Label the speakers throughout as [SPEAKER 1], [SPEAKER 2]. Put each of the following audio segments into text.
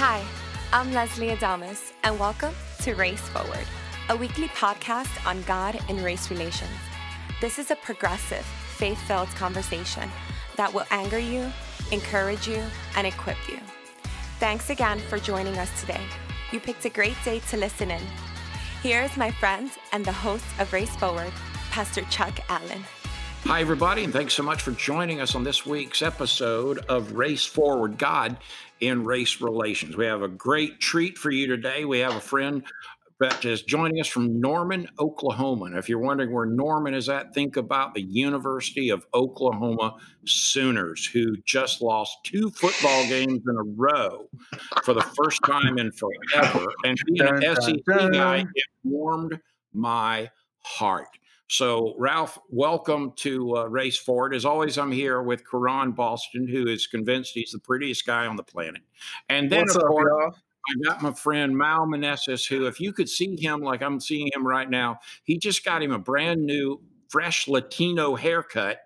[SPEAKER 1] Hi, I'm Leslie Adamas, and welcome to Race Forward, a weekly podcast on God and race relations. This is a progressive, faith filled conversation that will anger you, encourage you, and equip you. Thanks again for joining us today. You picked a great day to listen in. Here is my friend and the host of Race Forward, Pastor Chuck Allen.
[SPEAKER 2] Hi, everybody, and thanks so much for joining us on this week's episode of Race Forward God in Race Relations. We have a great treat for you today. We have a friend that is joining us from Norman, Oklahoma. And if you're wondering where Norman is at, think about the University of Oklahoma Sooners, who just lost two football games in a row for the first time in forever. And being an SEC guy, it warmed my heart. So, Ralph, welcome to uh, Race Forward. As always, I'm here with Karan Boston, who is convinced he's the prettiest guy on the planet. And then,
[SPEAKER 3] What's
[SPEAKER 2] of
[SPEAKER 3] up,
[SPEAKER 2] course,
[SPEAKER 3] y'all?
[SPEAKER 2] I got my friend Mal Meneses, who, if you could see him like I'm seeing him right now, he just got him a brand new, fresh Latino haircut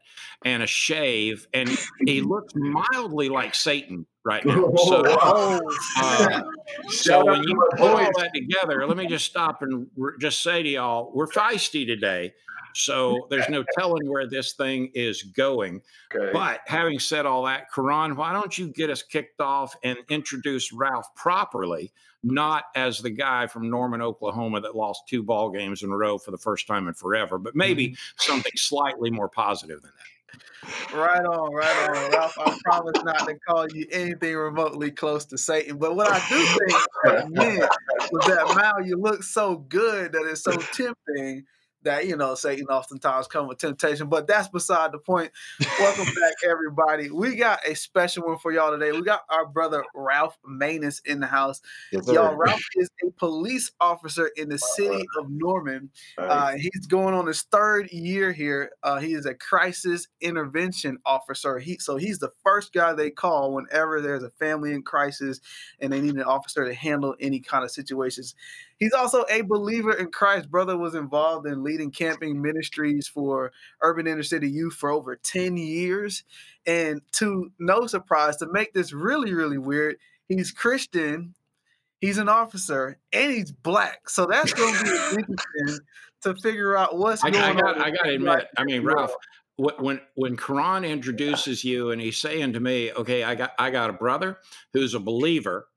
[SPEAKER 2] and a shave, and he looks mildly like Satan right now. So, uh, so when you put all that together, let me just stop and just say to y'all, we're feisty today. So there's no telling where this thing is going.
[SPEAKER 3] Okay.
[SPEAKER 2] But having said all that, Karan, why don't you get us kicked off and introduce Ralph properly, not as the guy from Norman, Oklahoma that lost two ball games in a row for the first time in forever, but maybe mm-hmm. something slightly more positive than that.
[SPEAKER 3] Right on, right on, Ralph. I promise not to call you anything remotely close to Satan. But what I do think meant was that Mal, you look so good that it's so tempting that you know Satan oftentimes come with temptation. But that's beside the point. Welcome back, everybody. We got a special one for y'all today. We got our brother Ralph Manus in the house.
[SPEAKER 4] Yes.
[SPEAKER 3] Y'all, Ralph is a police officer in the city of Norman. Uh, he's going on his third year here. Uh, he is a crisis intervention officer. He so he's the first guy they call whenever there's a family in crisis and they need an officer to handle any kind of situations. He's also a believer in Christ. Brother was involved in leading camping ministries for urban inner city youth for over 10 years. And to no surprise, to make this really, really weird, he's Christian, he's an officer, and he's black. So that's going to be interesting to figure out what's
[SPEAKER 2] I,
[SPEAKER 3] going
[SPEAKER 2] I got,
[SPEAKER 3] on.
[SPEAKER 2] I got to admit, I mean, Ralph, when when Karan introduces you and he's saying to me, "Okay, I got I got a brother who's a believer,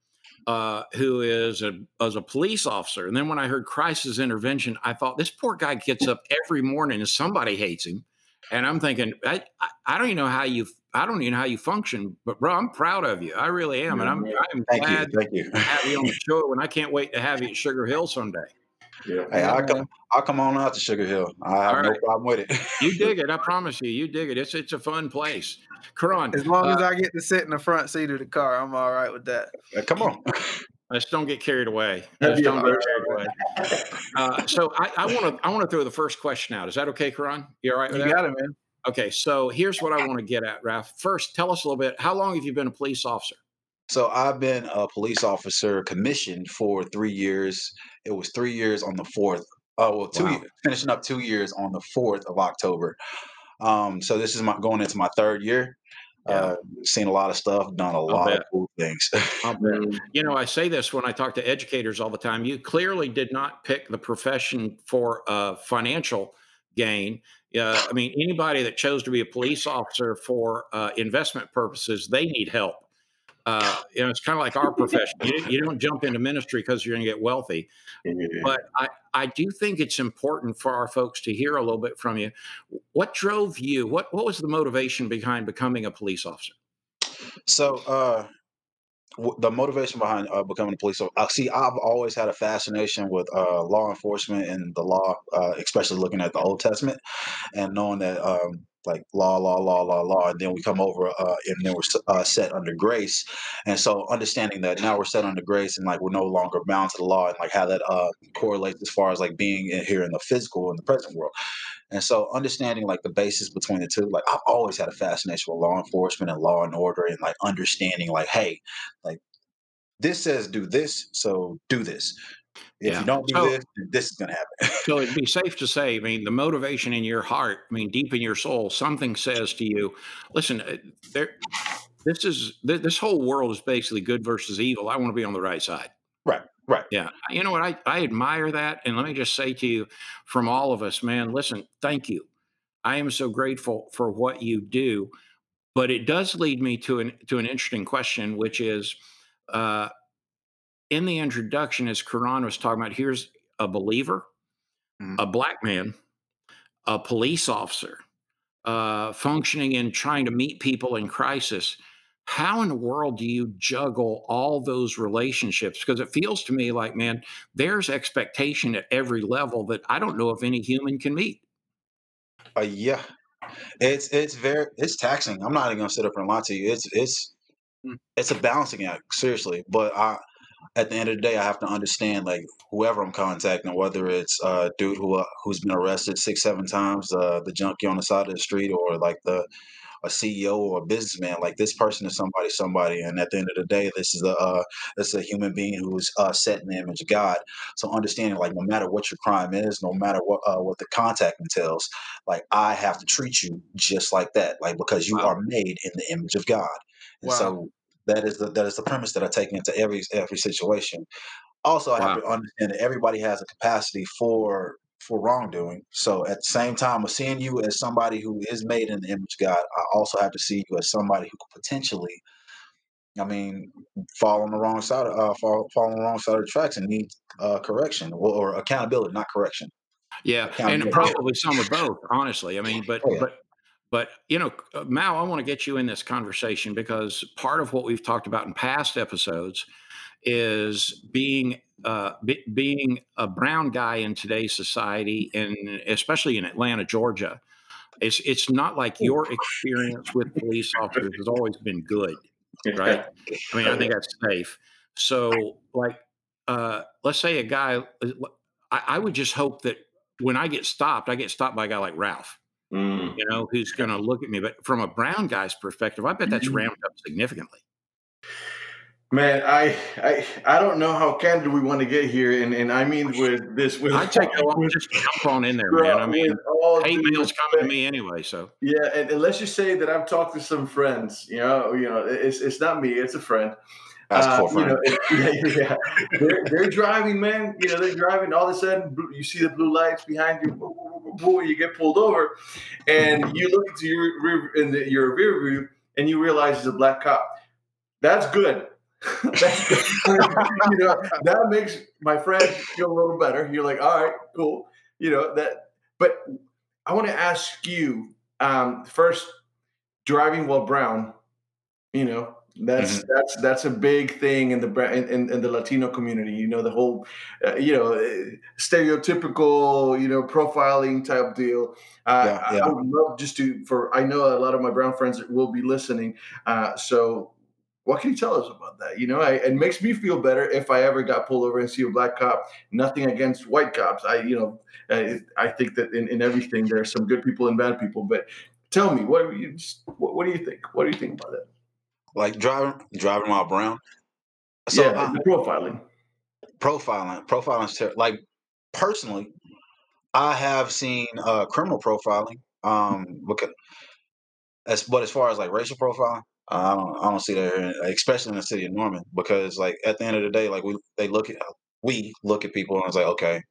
[SPEAKER 2] uh, who is a as a police officer," and then when I heard crisis intervention, I thought this poor guy gets up every morning and somebody hates him, and I'm thinking, I I, I don't even know how you I don't even know how you function, but bro, I'm proud of you. I really am, and I'm I'm
[SPEAKER 4] Thank
[SPEAKER 2] glad
[SPEAKER 4] you. Thank you.
[SPEAKER 2] to have you on the show, and I can't wait to have you at Sugar Hill someday.
[SPEAKER 4] Hey,
[SPEAKER 3] Yeah,
[SPEAKER 4] I'll come, I'll come on out to Sugar Hill. I have
[SPEAKER 2] All
[SPEAKER 4] no
[SPEAKER 2] right.
[SPEAKER 4] problem with it.
[SPEAKER 2] You dig it, I promise you. You dig it. It's it's a fun place. Karan,
[SPEAKER 3] As long as
[SPEAKER 2] uh,
[SPEAKER 3] I get to sit in the front seat of the car, I'm all right with that.
[SPEAKER 4] Uh, come on.
[SPEAKER 2] Let's don't get carried away. Let's don't get carried away. Uh, so I want to I want to throw the first question out. Is that okay, Karan? You all right with
[SPEAKER 3] You
[SPEAKER 2] that?
[SPEAKER 3] got it, man.
[SPEAKER 2] Okay. So here's what I want to get at, Ralph. First, tell us a little bit. How long have you been a police officer?
[SPEAKER 4] So I've been a police officer commissioned for three years. It was three years on the fourth. Oh well, two
[SPEAKER 2] Wow.
[SPEAKER 4] years, finishing up two years on the fourth of October. Um, so this is my going into my third year.
[SPEAKER 2] Yeah.
[SPEAKER 4] Uh, seen a lot of stuff, done a lot
[SPEAKER 2] bet.
[SPEAKER 4] of cool things.
[SPEAKER 2] I'll bet. You know, I say this when I talk to educators all the time. You clearly did not pick the profession for uh, financial gain. Uh, I mean, anybody that chose to be a police officer for uh, investment purposes, they need help. Uh, you know, it's kind of like our profession. You, you don't jump into ministry because you're going to get wealthy. But I, I do think it's important for our folks to hear a little bit from you. What drove you? What what was the motivation behind becoming a police officer?
[SPEAKER 4] So, uh, w- the motivation behind uh, becoming a police officer, uh, see, I've always had a fascination with uh, law enforcement and the law, uh, especially looking at the Old Testament and knowing that, um, like law, law, law, law, law, and then we come over uh, and then we're uh, set under grace, and so understanding that now we're set under grace and like we're no longer bound to the law, and like how that uh, correlates as far as like being in here in the physical in the present world. And so understanding like the basis between the two, like I've always had a fascination with law enforcement and law and order and like understanding like, hey, like this says do this, so do this. If
[SPEAKER 2] Yeah.
[SPEAKER 4] you don't do
[SPEAKER 2] So-
[SPEAKER 4] this, this is gonna happen.
[SPEAKER 2] So it'd be safe to say, I mean, the motivation in your heart, I mean, deep in your soul, something says to you, listen, uh, there, this is th- this whole world is basically good versus evil. I want to be on the right side.
[SPEAKER 4] Right. Right.
[SPEAKER 2] Yeah. You know what? I, I admire that. And let me just say to you from all of us, man, listen, thank you. I am so grateful for what you do. But it does lead me to an to an interesting question, which is uh, in the introduction, as Karan was talking about, here's a believer, mm-hmm. a black man, a police officer, uh, functioning and trying to meet people in crisis. How in the world do you juggle all those relationships? Because it feels to me like, man, there's expectation at every level that I don't know if any human can meet.
[SPEAKER 4] Uh, yeah, it's it's very it's taxing. I'm not even gonna sit up and lie to you. It's it's mm. it's a balancing act, seriously. But I at the end of the day, I have to understand like whoever I'm contacting, whether it's a dude who uh, who's been arrested six, seven times, uh, the junkie on the side of the street, or like the a CEO or a businessman. Like this person is somebody, somebody, and at the end of the day, this is a uh, this is a human being who's uh, set in the image of God. So understanding, like, no matter what your crime is, no matter what uh, what the contact entails, like I have to treat you just like that, like because you wow. are made in the image of God. And wow. so that is the that is the premise that I take into every every situation. Also, I wow. have to understand that everybody has a capacity for for wrongdoing. So at the same time of seeing you as somebody who is made in the image of God, I also have to see you as somebody who could potentially, I mean, fall on the wrong side of uh, fall, fall on the wrong side of the tracks and need uh, correction or, or accountability, not correction.
[SPEAKER 2] Yeah, and probably some of both, honestly. I mean, but oh, yeah. but but you know, uh, Mal, I want to get you in this conversation because part of what we've talked about in past episodes is being uh, be, being a brown guy in today's society, and especially in Atlanta, Georgia. It's it's not like your experience with police officers has always been good, right? I mean, I think that's safe. So, like, uh, let's say a guy, uh, I, I would just hope that when I get stopped, I get stopped by a guy like Ralph. Mm. You know, who's going to look at me. But from a brown guy's perspective, I bet that's mm-hmm. ramped up significantly.
[SPEAKER 5] Man, I, I I don't know how candid we want to get here, and, and I mean with this. With
[SPEAKER 2] I take no, just jump on in there, man. I mean, hate mail's coming to me anyway, so
[SPEAKER 5] yeah. And, and, let's just say that I've talked to some friends. You know, you know, it's it's not me, it's a friend. That's uh, you know, it, yeah, yeah. They're, they're driving, man. You know, they're driving. All of a sudden, you see the blue lights behind you. you get pulled over, and you look into your rear, in the, your rear view, and you realize it's a black cop. That's good you know, that makes my friend feel a little better. You're like, all right, cool. You know that, but I want to ask you um, first, driving while brown. You know, that's mm-hmm. that's that's a big thing in the in, in, the Latino community. You know, the whole, uh, you know, stereotypical, you know, profiling type deal. Uh, yeah, yeah. I would love just to for I know a lot of my brown friends will be listening. Uh, so what can you tell us about that? You know, I, it makes me feel better if I ever got pulled over and see a black cop. Nothing against white cops. I, you know, I, I think that in, in everything there are some good people and bad people. But tell me, what you what, what, do you think? What do you think about that?
[SPEAKER 4] Like driving driving while brown.
[SPEAKER 5] So yeah, uh, profiling.
[SPEAKER 4] Profiling, profiling. Like personally, I have seen uh, criminal profiling. Um, because as but as far as like racial profiling, I don't, I don't see that here, especially in the city of Norman, because like at the end of the day, like we they look at we look at people and it's like, okay,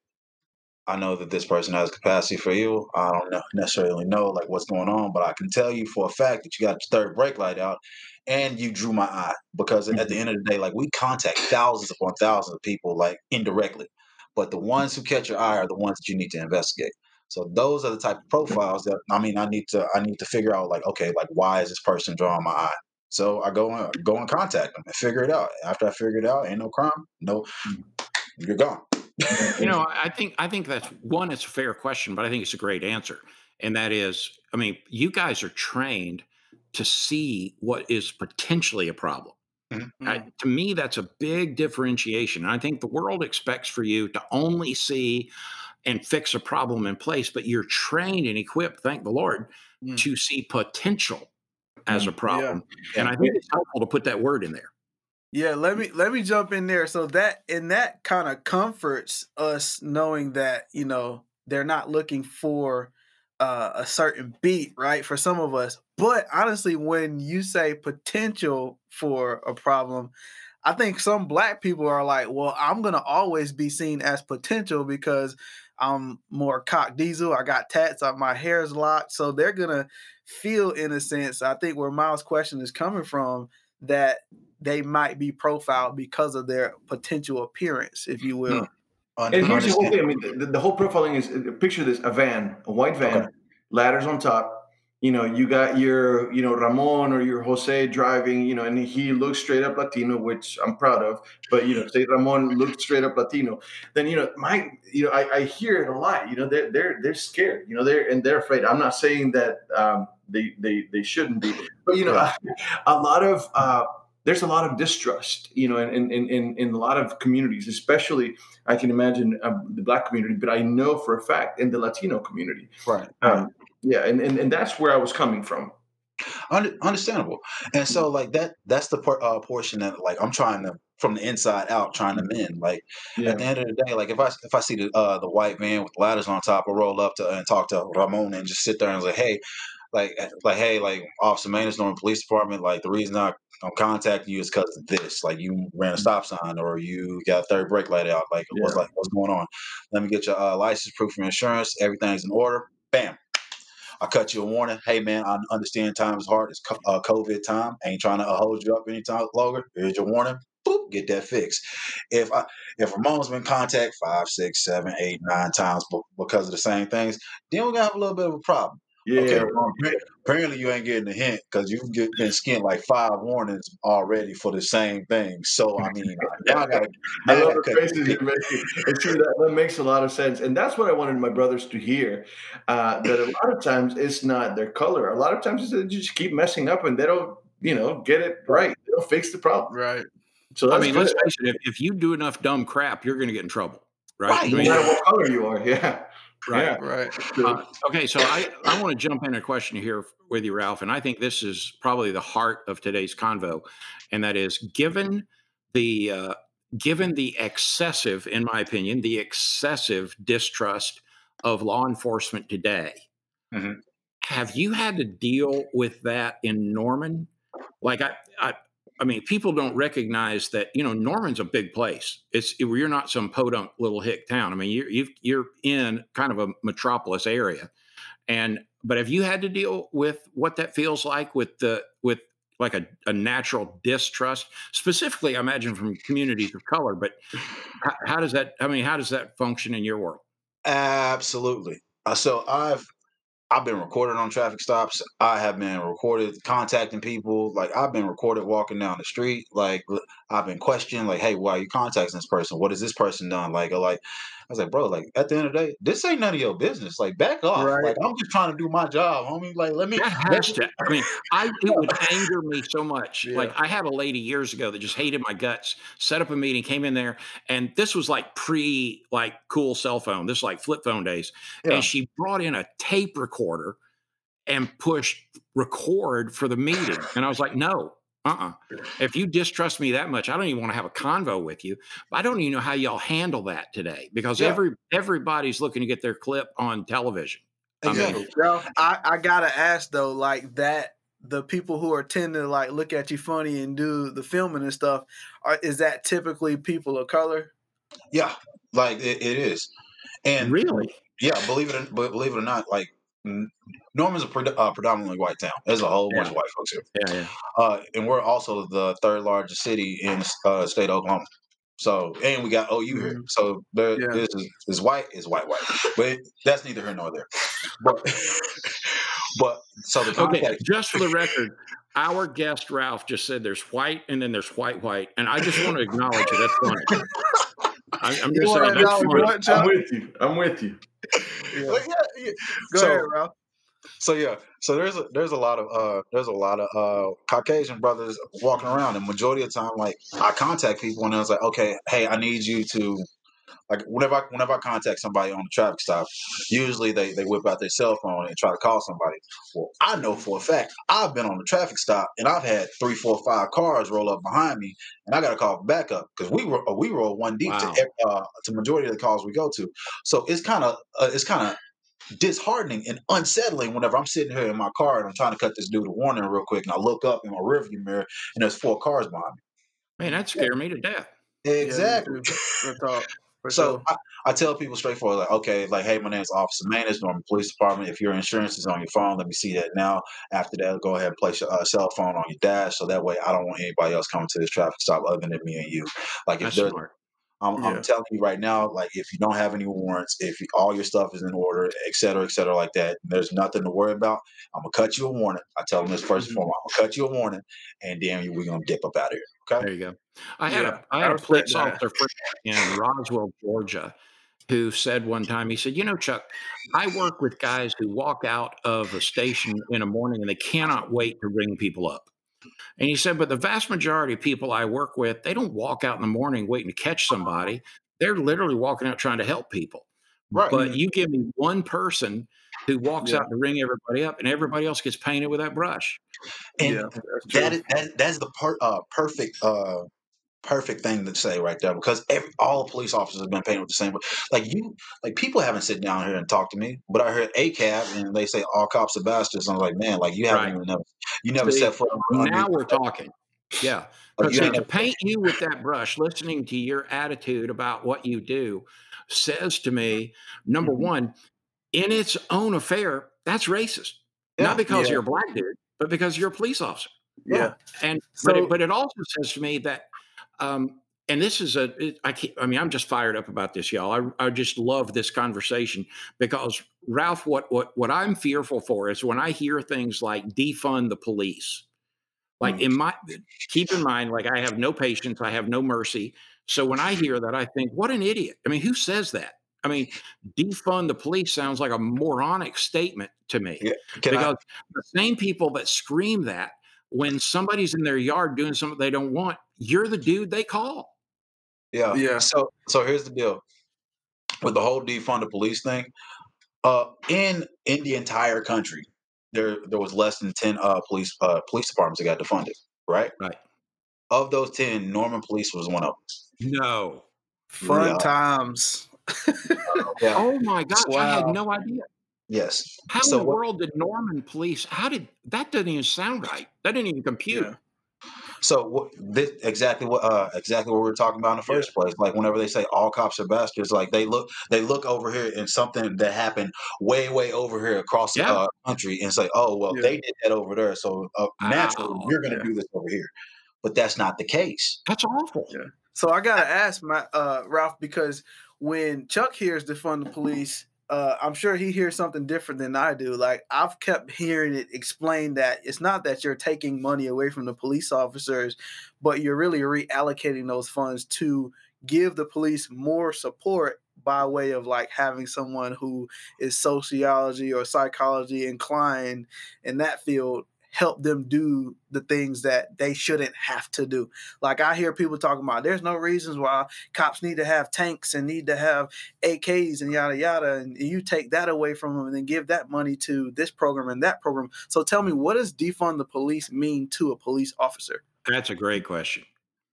[SPEAKER 4] I know that this person has capacity for you. I don't know, necessarily know like what's going on, but I can tell you for a fact that you got your third brake light out and you drew my eye because at the mm-hmm. end of the day, like we contact thousands upon thousands of people like indirectly, but the ones who catch your eye are the ones that you need to investigate. So those are the type of profiles that I mean I need to I need to figure out like okay like why is this person drawing my eye? So I go and go and contact them and figure it out. After I figure it out, ain't no crime. No, you're gone.
[SPEAKER 2] you know, I think I think that's one. It's a fair question, but I think it's a great answer, and that is, I mean, you guys are trained to see what is potentially a problem. Mm-hmm. I, to me, that's a big differentiation. And I think the world expects for you to only see and fix a problem in place, but you're trained and equipped, thank the Lord, mm. to see potential as a mm, problem. Yeah. And I think it's helpful to put that word in there.
[SPEAKER 3] Yeah, let me let me jump in there. So that and that kind of comforts us knowing that, you know, they're not looking for uh, a certain beat, right? For some of us. But honestly, when you say potential for a problem, I think some black people are like, well, I'm gonna always be seen as potential because I'm more cock diesel. I got tats on my hair's locked. So they're gonna feel in a sense, I think where Miles' question is coming from, that they might be profiled because of their potential appearance, if you will.
[SPEAKER 5] And here's the whole thing. I mean, the, the whole profiling is picture this: a van, a white van, okay. ladders on top. You know, you got your, you know, Ramon or your Jose driving, you know, and he looks straight up Latino, which I'm proud of. But you know, say Ramon looks straight up Latino, then you know, my, you know, I, I hear it a lot. You know, they're they're they're scared. You know, they're and they're afraid. I'm not saying that um, they they they shouldn't be, but you know, yeah. a, a lot of. Uh, there's a lot of distrust, you know, in in in, in a lot of communities, especially I can imagine um, the black community, but I know for a fact in the Latino community,
[SPEAKER 4] right?
[SPEAKER 5] Um, yeah, and, and and that's where I was coming from.
[SPEAKER 4] understandable, and so like that that's the por- uh, portion that like I'm trying to from the inside out trying to mend. Like yeah. at the end of the day, like if I if I see the uh, the white man with ladders on top, I roll up to and talk to Ramon and just sit there and say, hey, like like hey like Officer Manus, Norman Police Department, like the reason I I'm contacting you is because of this. Like you ran a mm-hmm. stop sign or you got a third brake light out. Like yeah. what's like what's going on? Let me get your uh, license, proof of insurance. Everything's in order. Bam. I cut you a warning. Hey man, I understand time is hard. It's uh, COVID time. I ain't trying to uh, hold you up any time longer. Here's your warning. Boop, get that fixed. If I if Ramon's been contact five, six, seven, eight, nine times because of the same things, then we're gonna have a little bit of a problem.
[SPEAKER 5] Yeah. Okay,
[SPEAKER 4] apparently you ain't getting a hint because you've get, been skinned like five warnings already for the same thing. So I mean, now I gotta.
[SPEAKER 5] I love the faces you're making. It's true that, that makes a lot of sense, and that's what I wanted my brothers to hear. Uh, that a lot of times it's not their color. A lot of times they just keep messing up and they don't, you know, get it right. They don't fix the problem.
[SPEAKER 3] Right.
[SPEAKER 2] So I mean, good. let's face it. If, if you do enough dumb crap, you're going to get in trouble. Right. right.
[SPEAKER 5] No matter what color you are. Yeah.
[SPEAKER 2] Right,
[SPEAKER 3] yeah. right.
[SPEAKER 2] Uh, okay, so I, I want to jump in a question here with you, Ralph, and I think this is probably the heart of today's convo, and that is given the uh, given the excessive, in my opinion, the excessive distrust of law enforcement today. Mm-hmm. Have you had to deal with that in Norman? Like I, I, I mean, people don't recognize that you know Norman's a big place. It's you're not some podunk little hick town. I mean, you're you you're in kind of a metropolis area, and but have you had to deal with what that feels like with the with like a, a natural distrust, specifically, I imagine from communities of color. But how, how does that? I mean, how does that function in your world?
[SPEAKER 4] Absolutely. Uh, so I've I've been recorded on traffic stops. I have been recorded contacting people. Like I've been recorded walking down the street. Like I've been questioned. Like, hey, why are you contacting this person? What has this person done? Like, uh, like I was like, bro, like at the end of the day, this ain't none of your business. Like, back off. Right. Like, I'm just trying to do my job, homie. Like, let me.
[SPEAKER 2] That has to. I mean, I it would anger me so much. Yeah. Like, I had a lady years ago that just hated my guts. Set up a meeting, came in there, and this was like pre like cool cell phone. This like flip phone days, yeah. and she brought in a tape recorder and pushed record for the meeting, and I was like, no, uh-uh. If you distrust me that much, I don't even want to have a convo with you. I don't even know how y'all handle that today because yeah. every everybody's looking to get their clip on television.
[SPEAKER 3] Exactly. I, mean, I, I gotta ask though, like that the people who are tend to like look at you funny and do the filming and stuff, are is that typically people of color?
[SPEAKER 4] Yeah, like it, it is. And
[SPEAKER 2] really,
[SPEAKER 4] yeah, believe it believe it or not, like Norman's a uh, predominantly white town. There's a whole yeah. bunch of white folks here.
[SPEAKER 2] Yeah, yeah.
[SPEAKER 4] Uh, and we're also the third largest city in uh, state of Oklahoma. So, and we got OU here. Mm-hmm. So there, yeah. this is, is white is white white, but that's neither here nor there. But, but so the contact-
[SPEAKER 2] okay, just for the record, our guest Ralph just said there's white and then there's white white, and I just want to acknowledge it. That's funny. I, am just saying that's
[SPEAKER 5] funny. I'm with you. I'm with you.
[SPEAKER 3] Yeah. yeah, yeah. Go so, ahead, Ralph
[SPEAKER 4] so yeah, so there's a there's a lot of uh there's a lot of uh Caucasian brothers walking around, and majority of the time, like I contact people and I was like, okay, hey, I need you to like whenever I, whenever I contact somebody on the traffic stop, usually they, they whip out their cell phone and try to call somebody. Well, I know for a fact I've been on the traffic stop and I've had three, four, five cars roll up behind me, and I got to call backup because we were we roll one deep wow. to uh, to majority of the calls we go to. So it's kind of uh, it's kind of disheartening and unsettling whenever I'm sitting here in my car and I'm trying to cut this dude a warning real quick, and I look up in my rearview mirror and there's four cars behind me.
[SPEAKER 2] Man, that scared me to death.
[SPEAKER 4] me.
[SPEAKER 3] Yeah, me
[SPEAKER 4] Exactly.
[SPEAKER 3] too. Real talk, for
[SPEAKER 4] So
[SPEAKER 3] sure.
[SPEAKER 4] I, I tell people straightforward, like, okay, like, hey, my name's Officer Manus, Norman Police Department. If your insurance is on your phone, let me see that now. After that, go ahead and place your uh, cell phone on your dash, so that way I don't want anybody else coming to this traffic stop other than me and you. Like, if
[SPEAKER 2] That's
[SPEAKER 4] there's
[SPEAKER 2] smart.
[SPEAKER 4] I'm,
[SPEAKER 3] Yeah.
[SPEAKER 4] I'm telling you right now, like if you don't have any warrants, if you, all your stuff is in order, et cetera, et cetera, like that, there's nothing to worry about. I'm gonna cut you a warning. I tell them this 1st
[SPEAKER 3] Mhm.
[SPEAKER 4] and foremost. I'm gonna cut you a warning, and then we're gonna dip up out of here. Okay?
[SPEAKER 2] There you go. I had
[SPEAKER 3] Yeah,
[SPEAKER 2] a I
[SPEAKER 3] I
[SPEAKER 2] had a police officer in Roswell, Georgia, who said one time, he said, "You know, Chuck, I work with guys who walk out of a station in the morning and they cannot wait to ring people up." And he said, "But the vast majority of people I work with, they don't walk out in the morning waiting to catch somebody. They're literally walking out trying to help people.
[SPEAKER 4] Right.
[SPEAKER 2] But you give me one person who walks
[SPEAKER 3] Yeah.
[SPEAKER 2] out to ring everybody up, and everybody else gets painted with that brush."
[SPEAKER 4] And
[SPEAKER 3] yeah, that's
[SPEAKER 4] that is that, that's the per, uh, perfect uh, perfect thing to say right there because every, all police officers have been painted with the same. Like you, like people haven't sit down here and talked to me, but I heard ACAB and they say all cops are bastards. I'm like, man, like you haven't
[SPEAKER 2] Right.
[SPEAKER 4] even never, you never
[SPEAKER 2] See,
[SPEAKER 4] set foot.
[SPEAKER 2] Now we're talking. Yeah.
[SPEAKER 4] like,
[SPEAKER 2] see, to paint you with that brush, listening to your attitude about what you do says to me, number
[SPEAKER 3] Mhm.
[SPEAKER 2] one, in its own affair, that's racist.
[SPEAKER 4] Yeah.
[SPEAKER 2] Not because
[SPEAKER 3] Yeah.
[SPEAKER 2] you're a black dude, but because you're a police officer.
[SPEAKER 3] yeah.
[SPEAKER 2] And but it, but it also says to me that, um, and this is a it, I can't, I mean I'm just fired up about this, y'all. I I just love this conversation because Ralph, what what what I'm fearful for is when I hear things like defund the police. Like in my keep in mind, like I have no patience, I have no mercy. So when I hear that, I think, what an idiot. I mean, who says that? I mean, defund the police sounds like a moronic statement to me
[SPEAKER 4] Yeah. Can I,
[SPEAKER 2] because the same people that scream that when somebody's in their yard doing something they don't want, you're the dude they call.
[SPEAKER 4] Yeah.
[SPEAKER 3] Yeah.
[SPEAKER 4] So so here's the deal with the whole defund the police thing. Uh, in in the entire country, there there was less than ten uh police uh police departments that got defunded. Right.
[SPEAKER 2] Right.
[SPEAKER 4] Of those ten, Norman Police was one of them.
[SPEAKER 2] No.
[SPEAKER 3] fun
[SPEAKER 4] Yeah.
[SPEAKER 3] times.
[SPEAKER 4] them. Yeah.
[SPEAKER 2] Oh my gosh, I had no idea.
[SPEAKER 4] Yes.
[SPEAKER 2] How
[SPEAKER 4] So
[SPEAKER 2] in the
[SPEAKER 4] what-
[SPEAKER 2] world did Norman police? How did that doesn't even sound right? That didn't even compute.
[SPEAKER 3] Yeah.
[SPEAKER 4] So what, this exactly what uh exactly what we were talking about in the
[SPEAKER 3] Yeah.
[SPEAKER 4] first place. Like whenever they say all cops are bastards, like they look they look over here and something that happened way way over here across the uh, country and say, oh well
[SPEAKER 3] Yeah.
[SPEAKER 4] they did that over there, so uh, naturally
[SPEAKER 2] Wow.
[SPEAKER 4] you're going to
[SPEAKER 3] Yeah.
[SPEAKER 4] do this over here. But that's not the case.
[SPEAKER 2] That's awful.
[SPEAKER 3] Yeah. So I gotta ask my uh Ralph because when Chuck hears defund the police, uh, I'm sure he hears something different than I do. Like I've kept hearing it explained that it's not that you're taking money away from the police officers, but you're really reallocating those funds to give the police more support by way of like having someone who is sociology or psychology inclined in that field help them do the things that they shouldn't have to do. Like I hear people talking about there's no reasons why cops need to have tanks and need to have AKs and yada yada and you take that away from them and then give that money to this program and that program. So tell me what does defund the police mean to a police officer?
[SPEAKER 2] That's a great question.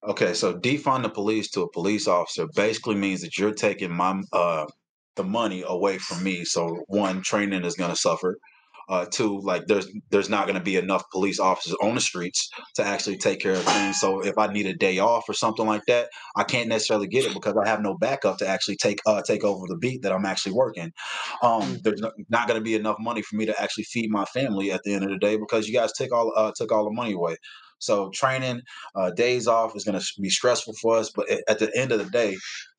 [SPEAKER 4] Okay, so defund the police to a police officer basically means that you're taking my uh the money away from me. So one, training is going to suffer. Uh, two, like there's there's not going to be enough police officers on the streets to actually take care of things. So if I need a day off or something like that, I can't necessarily get it because I have no backup to actually take uh, take over the beat that I'm actually working. Um, there's not going to be enough money for me to actually feed my family at the end of the day because you guys took all uh, took all the money away. So training, uh, days off is going to be stressful for us. But at, the end of the day,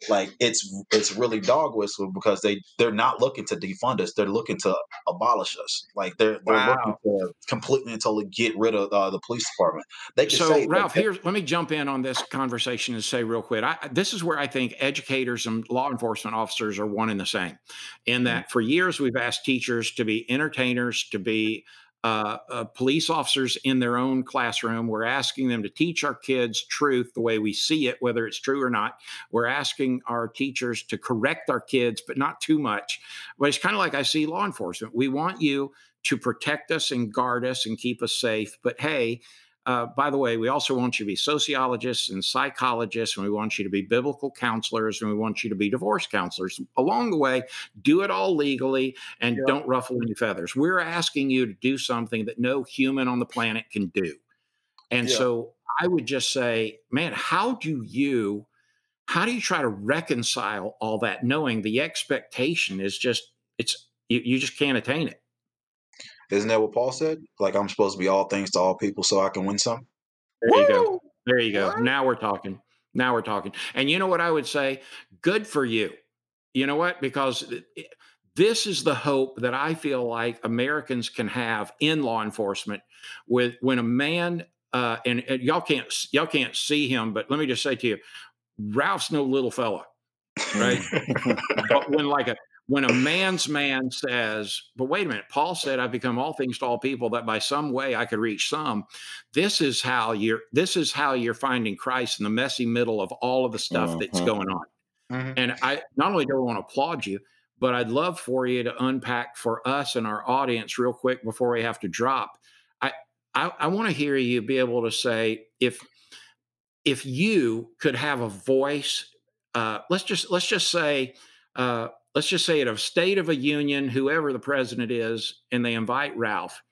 [SPEAKER 4] like it's it's really dog whistle because they they're not looking to defund us. They're looking to abolish us. Like they're they're
[SPEAKER 3] Wow.
[SPEAKER 4] looking to completely and totally get rid of uh, the police department. They can
[SPEAKER 2] So,
[SPEAKER 4] say
[SPEAKER 2] Ralph,
[SPEAKER 4] like,
[SPEAKER 2] here's let me jump in on this conversation and say real quick. I, this is where I think educators and law enforcement officers are one and the same. In that, for years we've asked teachers to be entertainers, to be uh, uh, police officers in their own classroom. We're asking them to teach our kids truth the way we see it, whether it's true or not. We're asking our teachers to correct our kids, but not too much. But it's kind of like I see law enforcement. We want you to protect us and guard us and keep us safe. But hey, uh, by the way, we also want you to be sociologists and psychologists, and we want you to be biblical counselors, and we want you to be divorce counselors. Along the way, do it all legally and yeah. don't ruffle any feathers. We're asking you to do something that no human on the planet can do. And yeah. so I would just say, man, how do you how do you try to reconcile all that knowing the expectation is just it's you, you just can't attain it
[SPEAKER 4] isn't that what paul said? Like i'm supposed to be all things to all people so i can win some?
[SPEAKER 2] There Woo! you go. There you go. Now we're talking. Now we're talking. And you know what i would say? Good for you. You know what? Because this is the hope that i feel like americans can have in law enforcement with when a man uh, and, and y'all can't y'all can't see him, but let me just say to you, Ralph's no little fella, right? but when like a when a man's man says, but wait a minute, Paul said, I've become all things to all people that by some way I could reach some. This is how you're this is how you're finding Christ in the messy middle of all of the stuff uh-huh. that's going on. Mm-hmm. And I not only do I want to applaud you, but I'd love for you to unpack for us and our audience real quick before we have to drop. I I, I want to hear you be able to say if if you could have a voice, uh, let's just let's just say uh, let's just say at a state of a union, whoever the president is, and they invite Ralph,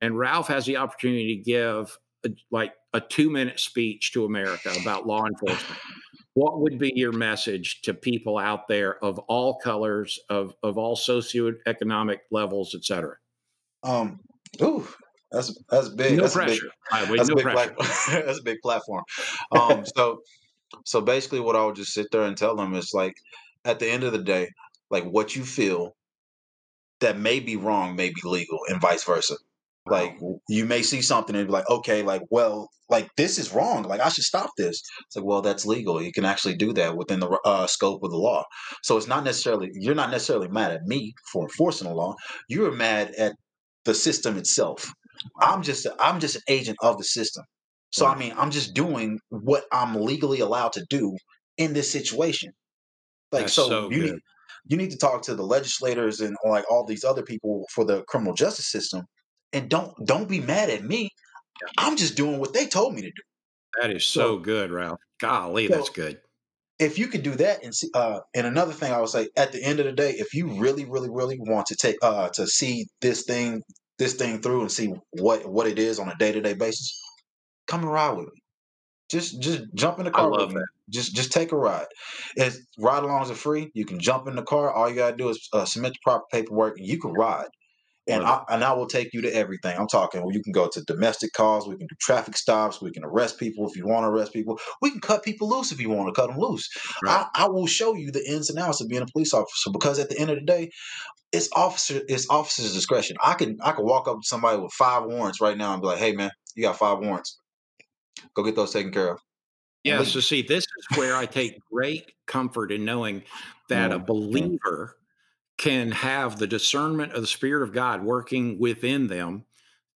[SPEAKER 2] and Ralph has the opportunity to give a, like a two minute speech to America about law enforcement. What would be your message to people out there of all colors, of of all socioeconomic levels, et cetera?
[SPEAKER 4] Um, ooh, that's that's big.
[SPEAKER 2] No
[SPEAKER 4] that's
[SPEAKER 2] pressure.
[SPEAKER 4] Big, that's, no a big pressure. that's a big platform. Um, so so basically, what I would just sit there and tell them is like, at the end of the day, like what you feel that may be wrong may be legal, and vice versa. Like you may see something and be like, okay, like well, like this is wrong. Like I should stop this. It's like, well, that's legal. You can actually do that within the uh, scope of the law. So it's not necessarily you're not necessarily mad at me for enforcing the law. You're mad at the system itself. I'm just I'm just an agent of the system. So I mean, I'm just doing what I'm legally allowed to do in this situation. Like so, so you good. need you need to talk to the legislators and like all these other people for the criminal justice system, and don't don't be mad at me. I'm just doing what they told me to do.
[SPEAKER 2] That is so, so good, Ralph. Golly, so that's good.
[SPEAKER 4] If you could do that, and see, uh, and another thing I would say, at the end of the day, if you really, really, really want to take uh, to see this thing this thing through and see what what it is on a day to day basis, come and ride with me. Just just jump in the car. I love that. Just just take a ride. It's ride alongs are free. You can jump in the car. All you gotta do is uh, submit the proper paperwork. And you can ride. And I, and I will take you to everything. I'm talking. You can go to domestic calls. We can do traffic stops. We can arrest people if you want to arrest people. We can cut people loose if you want to cut them loose. Right. I, I will show you the ins and outs of being a police officer because at the end of the day, it's officer it's officer's discretion. I can I can walk up to somebody with five warrants right now and be like, "Hey, man, you got five warrants. Go get those taken care of."
[SPEAKER 2] Yeah. So see, this is where I take great comfort in knowing that a believer can have the discernment of the Spirit of God working within them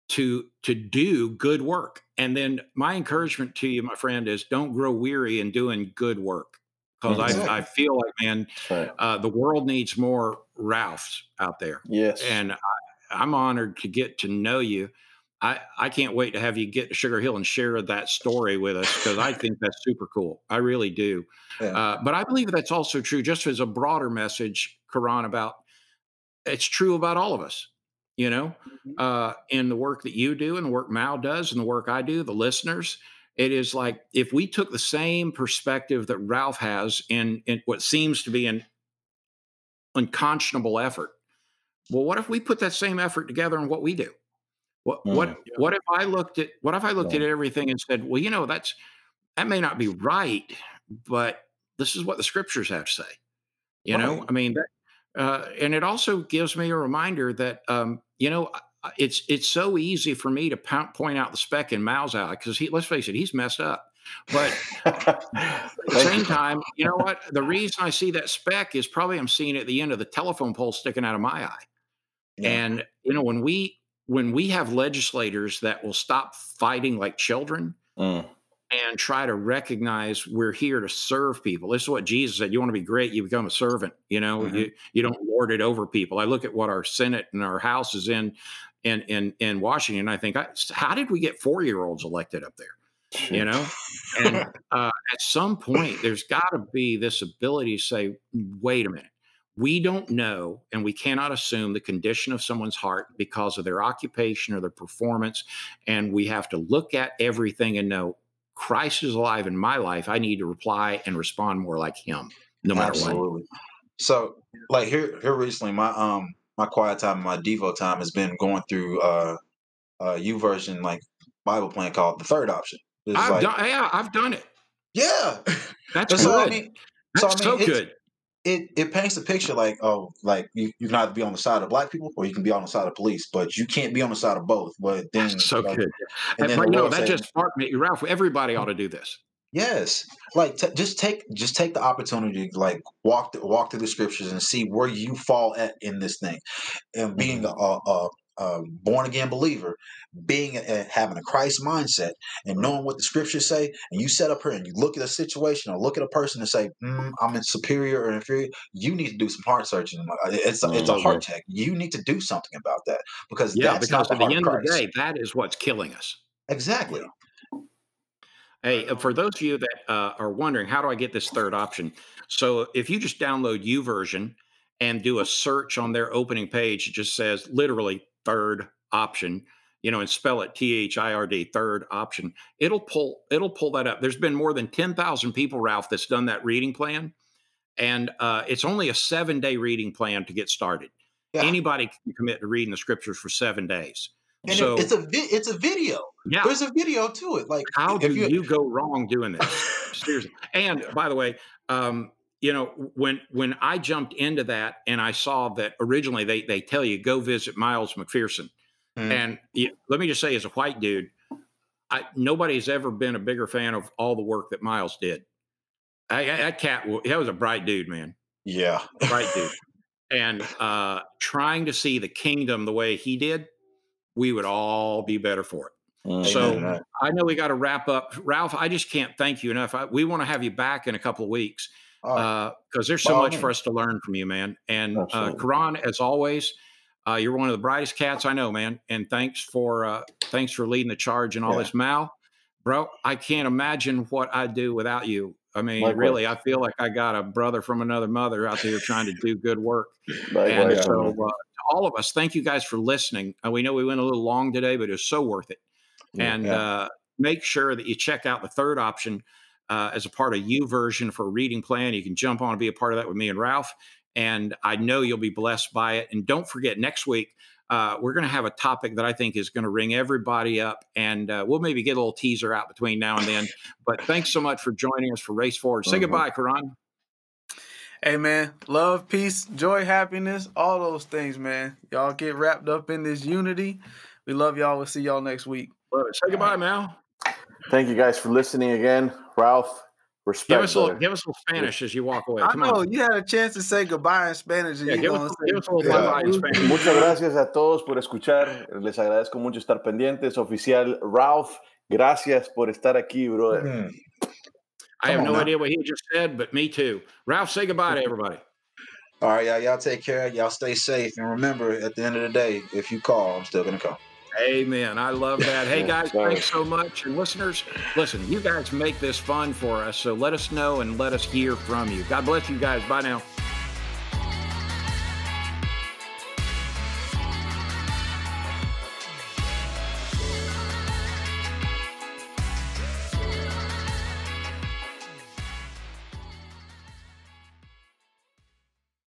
[SPEAKER 2] to to do good work. And then my encouragement to you, my friend, is don't grow weary in doing good work because exactly. I, I feel like man, right. uh, the world needs more Ralphs out there.
[SPEAKER 5] Yes,
[SPEAKER 2] and I, am honored to get to know you. I, I can't wait to have you get to Sugar Hill and share that story with us because I think that's super cool. I really do. Yeah. Uh, but I believe that's also true, just as a broader message, Karan, about it's true about all of us. You know, mm-hmm. uh, in the work that you do and the work Mal does and the work I do, the listeners, it is like if we took the same perspective that Ralph has in, in what seems to be an unconscionable effort. Well, what if we put that same effort together in what we do? What mm, what what if I looked at what if I looked at everything and said, well, you know, that's that may not be right, but this is what the scriptures have to say. You right. know, I mean, that, uh, and it also gives me a reminder that um, you know it's it's so easy for me to point out the speck in Mal's eye because he let's face it, he's messed up. But at the same time, you know what? The reason I see that speck is probably I'm seeing it at the end of the telephone pole sticking out of my eye. Yeah. And you know, when we when we have legislators that will stop fighting like children mm. and try to recognize we're here to serve people. This is what Jesus said. You want to be great, you become a servant. You know,
[SPEAKER 4] Mhm.
[SPEAKER 2] you you don't lord it over people. I look at what our Senate and our House is in in in in Washington. I think, I, how did we get four year olds elected up there? You know, and uh, at some point, there's got to be this ability to say, wait a minute. We don't know, and we cannot assume the condition of someone's heart because of their occupation or their performance. And we have to look at everything and know Christ is alive in my life. I need to reply and respond more like Him, no matter what.
[SPEAKER 4] Absolutely. So, like here, here recently, my um, my quiet time, my devo time has been going through uh, uh, YouVersion like Bible plan called the third option.
[SPEAKER 2] I've
[SPEAKER 4] like,
[SPEAKER 2] done, yeah, I've done it.
[SPEAKER 4] yeah.
[SPEAKER 2] That's
[SPEAKER 4] so I
[SPEAKER 2] good.
[SPEAKER 4] mean, so
[SPEAKER 2] That's
[SPEAKER 4] I mean,
[SPEAKER 2] so good.
[SPEAKER 4] It it paints a picture like oh like you, you can either be on the side of black people or you can be on the side of police but you can't be on the side of both but then
[SPEAKER 2] That's so
[SPEAKER 4] like,
[SPEAKER 2] good.
[SPEAKER 4] and then
[SPEAKER 2] but
[SPEAKER 4] the
[SPEAKER 2] you know, that
[SPEAKER 4] said,
[SPEAKER 2] just sparked me. Ralph, everybody ought to do this.
[SPEAKER 4] yes like t- just take just take the opportunity to like walk th- walk through the scriptures and see where you fall at in this thing and being mm-hmm. a, a, a born again believer being a, having a christ mindset and knowing what the scriptures say and you set up here and you look at a situation or look at a person and say mm, i'm in superior or inferior you need to do some heart searching Uh, it's a, it's a
[SPEAKER 6] Mhm.
[SPEAKER 4] heart check you need to do something about that because
[SPEAKER 2] Yeah,
[SPEAKER 4] that's
[SPEAKER 2] because at
[SPEAKER 4] the
[SPEAKER 2] the end
[SPEAKER 4] of
[SPEAKER 2] of the day, that is what's killing us.
[SPEAKER 4] exactly
[SPEAKER 2] Hey, uh, for those of you that uh, are wondering, how do I get this third option? So if you just download U YouVersion and do a search on their opening page, it just says literally third option, you know, and spell it T H I R D, third option. It'll pull it'll pull that up. There's been more than ten thousand people, Ralph, that's done that reading plan, and uh, it's only a seven day reading plan to get started.
[SPEAKER 4] Yeah.
[SPEAKER 2] Anybody can commit to reading the scriptures for seven days.
[SPEAKER 4] and
[SPEAKER 2] so
[SPEAKER 4] it's a vi- it's a video
[SPEAKER 2] yeah,
[SPEAKER 4] there's a video to it like
[SPEAKER 2] how do you go wrong doing this? Seriously. And by the way, um, you know, when when I jumped into that and I saw that originally they they tell you go visit Miles McPherson,
[SPEAKER 4] Mhm.
[SPEAKER 2] and you, let me just say, as a white dude, I, nobody's ever been a bigger fan of all the work that Miles did. I, I, that cat, that was a bright dude, man,
[SPEAKER 4] yeah
[SPEAKER 2] bright dude. And uh, trying to see the kingdom the way he did, we would all be better for it.
[SPEAKER 6] Mhm.
[SPEAKER 2] So-. I know we got to wrap up. Ralph, I just can't thank you enough. I, we want to have you back in a couple of weeks Because there's so much for us to learn from you, man. And uh. Karan, as always, uh, you're one of the brightest cats I know, man. And thanks for uh, thanks for leading the charge and all
[SPEAKER 4] Yeah.
[SPEAKER 2] this, Mal, bro. I can't imagine what I'd do without you. I mean,
[SPEAKER 6] Likewise.
[SPEAKER 2] really, I feel like I got a brother from another mother out there trying to do good work. And so, uh, to all of us, thank you guys for listening. Uh, we know we went a little long today, but it was so worth it.
[SPEAKER 6] Yeah.
[SPEAKER 2] and uh, make sure that you check out the third option uh, as a part of YouVersion for a reading plan. You can jump on and be a part of that with me and Ralph. And I know you'll be blessed by it. And don't forget, next week, uh, we're going to have a topic that I think is going to ring everybody up. And uh, we'll maybe get a little teaser out between now and then. But thanks so much for joining us for Race Forward. Say
[SPEAKER 6] Mhm.
[SPEAKER 2] goodbye, Karan.
[SPEAKER 3] Hey man, love, peace, joy, happiness, all those things, man. Y'all get wrapped up in this unity. We love y'all. We'll see y'all next week.
[SPEAKER 2] Say goodbye, Mal.
[SPEAKER 6] Thank you guys for listening again. Ralph, respect.
[SPEAKER 2] Give us a little, give us a little Spanish as you walk away.
[SPEAKER 3] I know
[SPEAKER 2] on.
[SPEAKER 3] you had a chance to say goodbye in Spanish. And
[SPEAKER 2] Yeah,
[SPEAKER 3] you
[SPEAKER 2] give
[SPEAKER 3] gonna
[SPEAKER 2] us,
[SPEAKER 3] say,
[SPEAKER 2] give us a little
[SPEAKER 4] Yeah.
[SPEAKER 2] bye-bye in Spanish.
[SPEAKER 6] Muchas gracias a todos por escuchar. Les agradezco mucho estar pendientes. Oficial Ralph, gracias por estar aquí, brother.
[SPEAKER 4] Mm.
[SPEAKER 2] I have no
[SPEAKER 4] now.
[SPEAKER 2] idea what he just said, but me too. Ralph, say goodbye to everybody.
[SPEAKER 4] all right y'all y'all take care y'all stay safe and remember at the end of the day if you call i'm still gonna come
[SPEAKER 2] Amen. I love that. Hey, guys, thanks so much. And listeners, listen, you guys make this fun for us. So let us know and let us hear from you. God bless you guys. Bye now.